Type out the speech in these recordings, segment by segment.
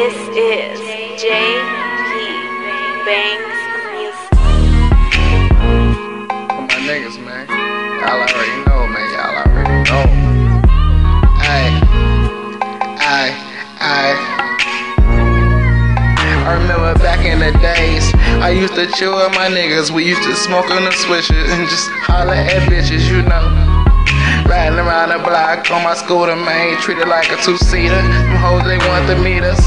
is JP Banks Music. For my niggas, man. Y'all already know, man. Y'all already know. Aye. Aye. Aye. I remember back in the days, I used to chill with my niggas. We used to smoke on the swishers and just holler at bitches, you know. Riding around the block on my scooter, man. Treated like a two-seater. Them hoes, they want to meet us.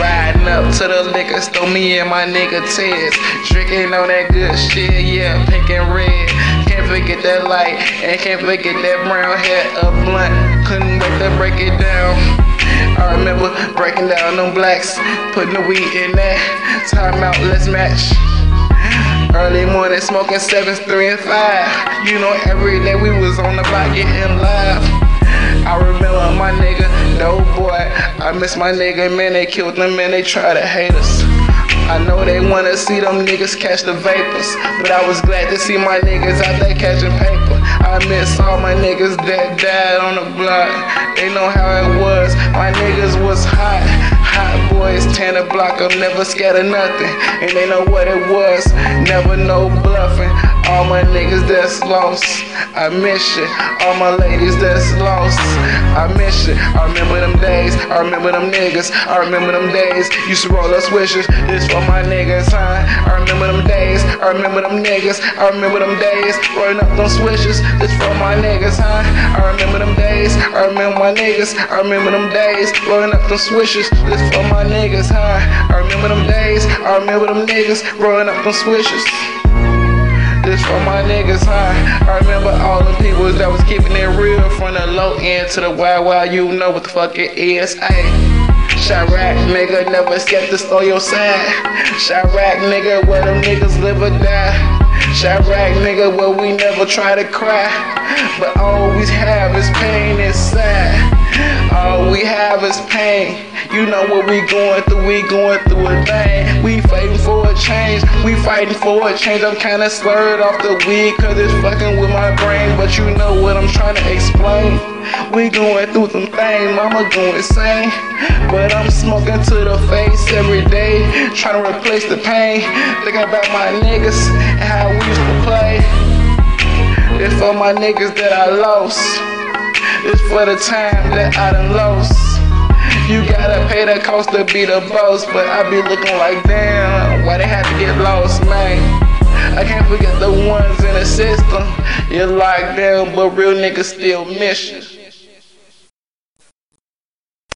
Riding up to the liquor store, me and my nigga Tez. Drinking on that good shit, yeah, pink and red. Can't forget that light, and can't forget that brown hair up blunt. Couldn't wait to break it down. I remember breaking down them blacks, putting the weed in that. Time out, let's match. Early morning smoking sevens, three and five. You know, every day we was on the block getting live. I remember my nigga, no boy. I miss my nigga, man. They killed them, man. They try to hate us. I know they wanna see them niggas catch the vapors, but I was glad to see my niggas out there catching paper. I miss all my niggas that died on the block. They know how it was. My niggas block, I'm never scared of nothing. And they know what it was, never no bluffing. All my niggas that's lost, I miss you. All my ladies that's lost, I miss you. I remember them days, I remember them niggas, I remember them days. Used to roll up swishers, this for my niggas, huh? I remember them days, I remember them niggas, I remember them days. Rolling up them swishers, this for my niggas, huh? I remember them days, I remember my niggas, I remember them days. Rolling up them swishers, this for my niggas, huh? I remember them days, I remember them niggas rolling up them swishers. This for my niggas, high. I remember all the people that was keeping it real from the low end to the wild wild. You know what the fuck it is, ayy. Chiraq, nigga, never to stole your side. Chiraq, nigga, where them niggas live or die. Chiraq, nigga, where we never try to cry. But all we have is pain inside. All we have is pain. You know what we going through, we going through a thing. We fighting for a change, we fighting for a change. I'm kinda slurred off the weed, cause it's fucking with my brain. But you know what I'm trying to explain. We going through some things, mama going insane. But I'm smoking to the face every day, trying to replace the pain. Thinking about my niggas and how we used to play. It's for my niggas that I lost. It's for the time that I done lost. You gotta pay the cost to be the boss, but I be looking like damn, why they had to get lost, man? I can't forget the ones in the system. You're like them, but real niggas still miss you.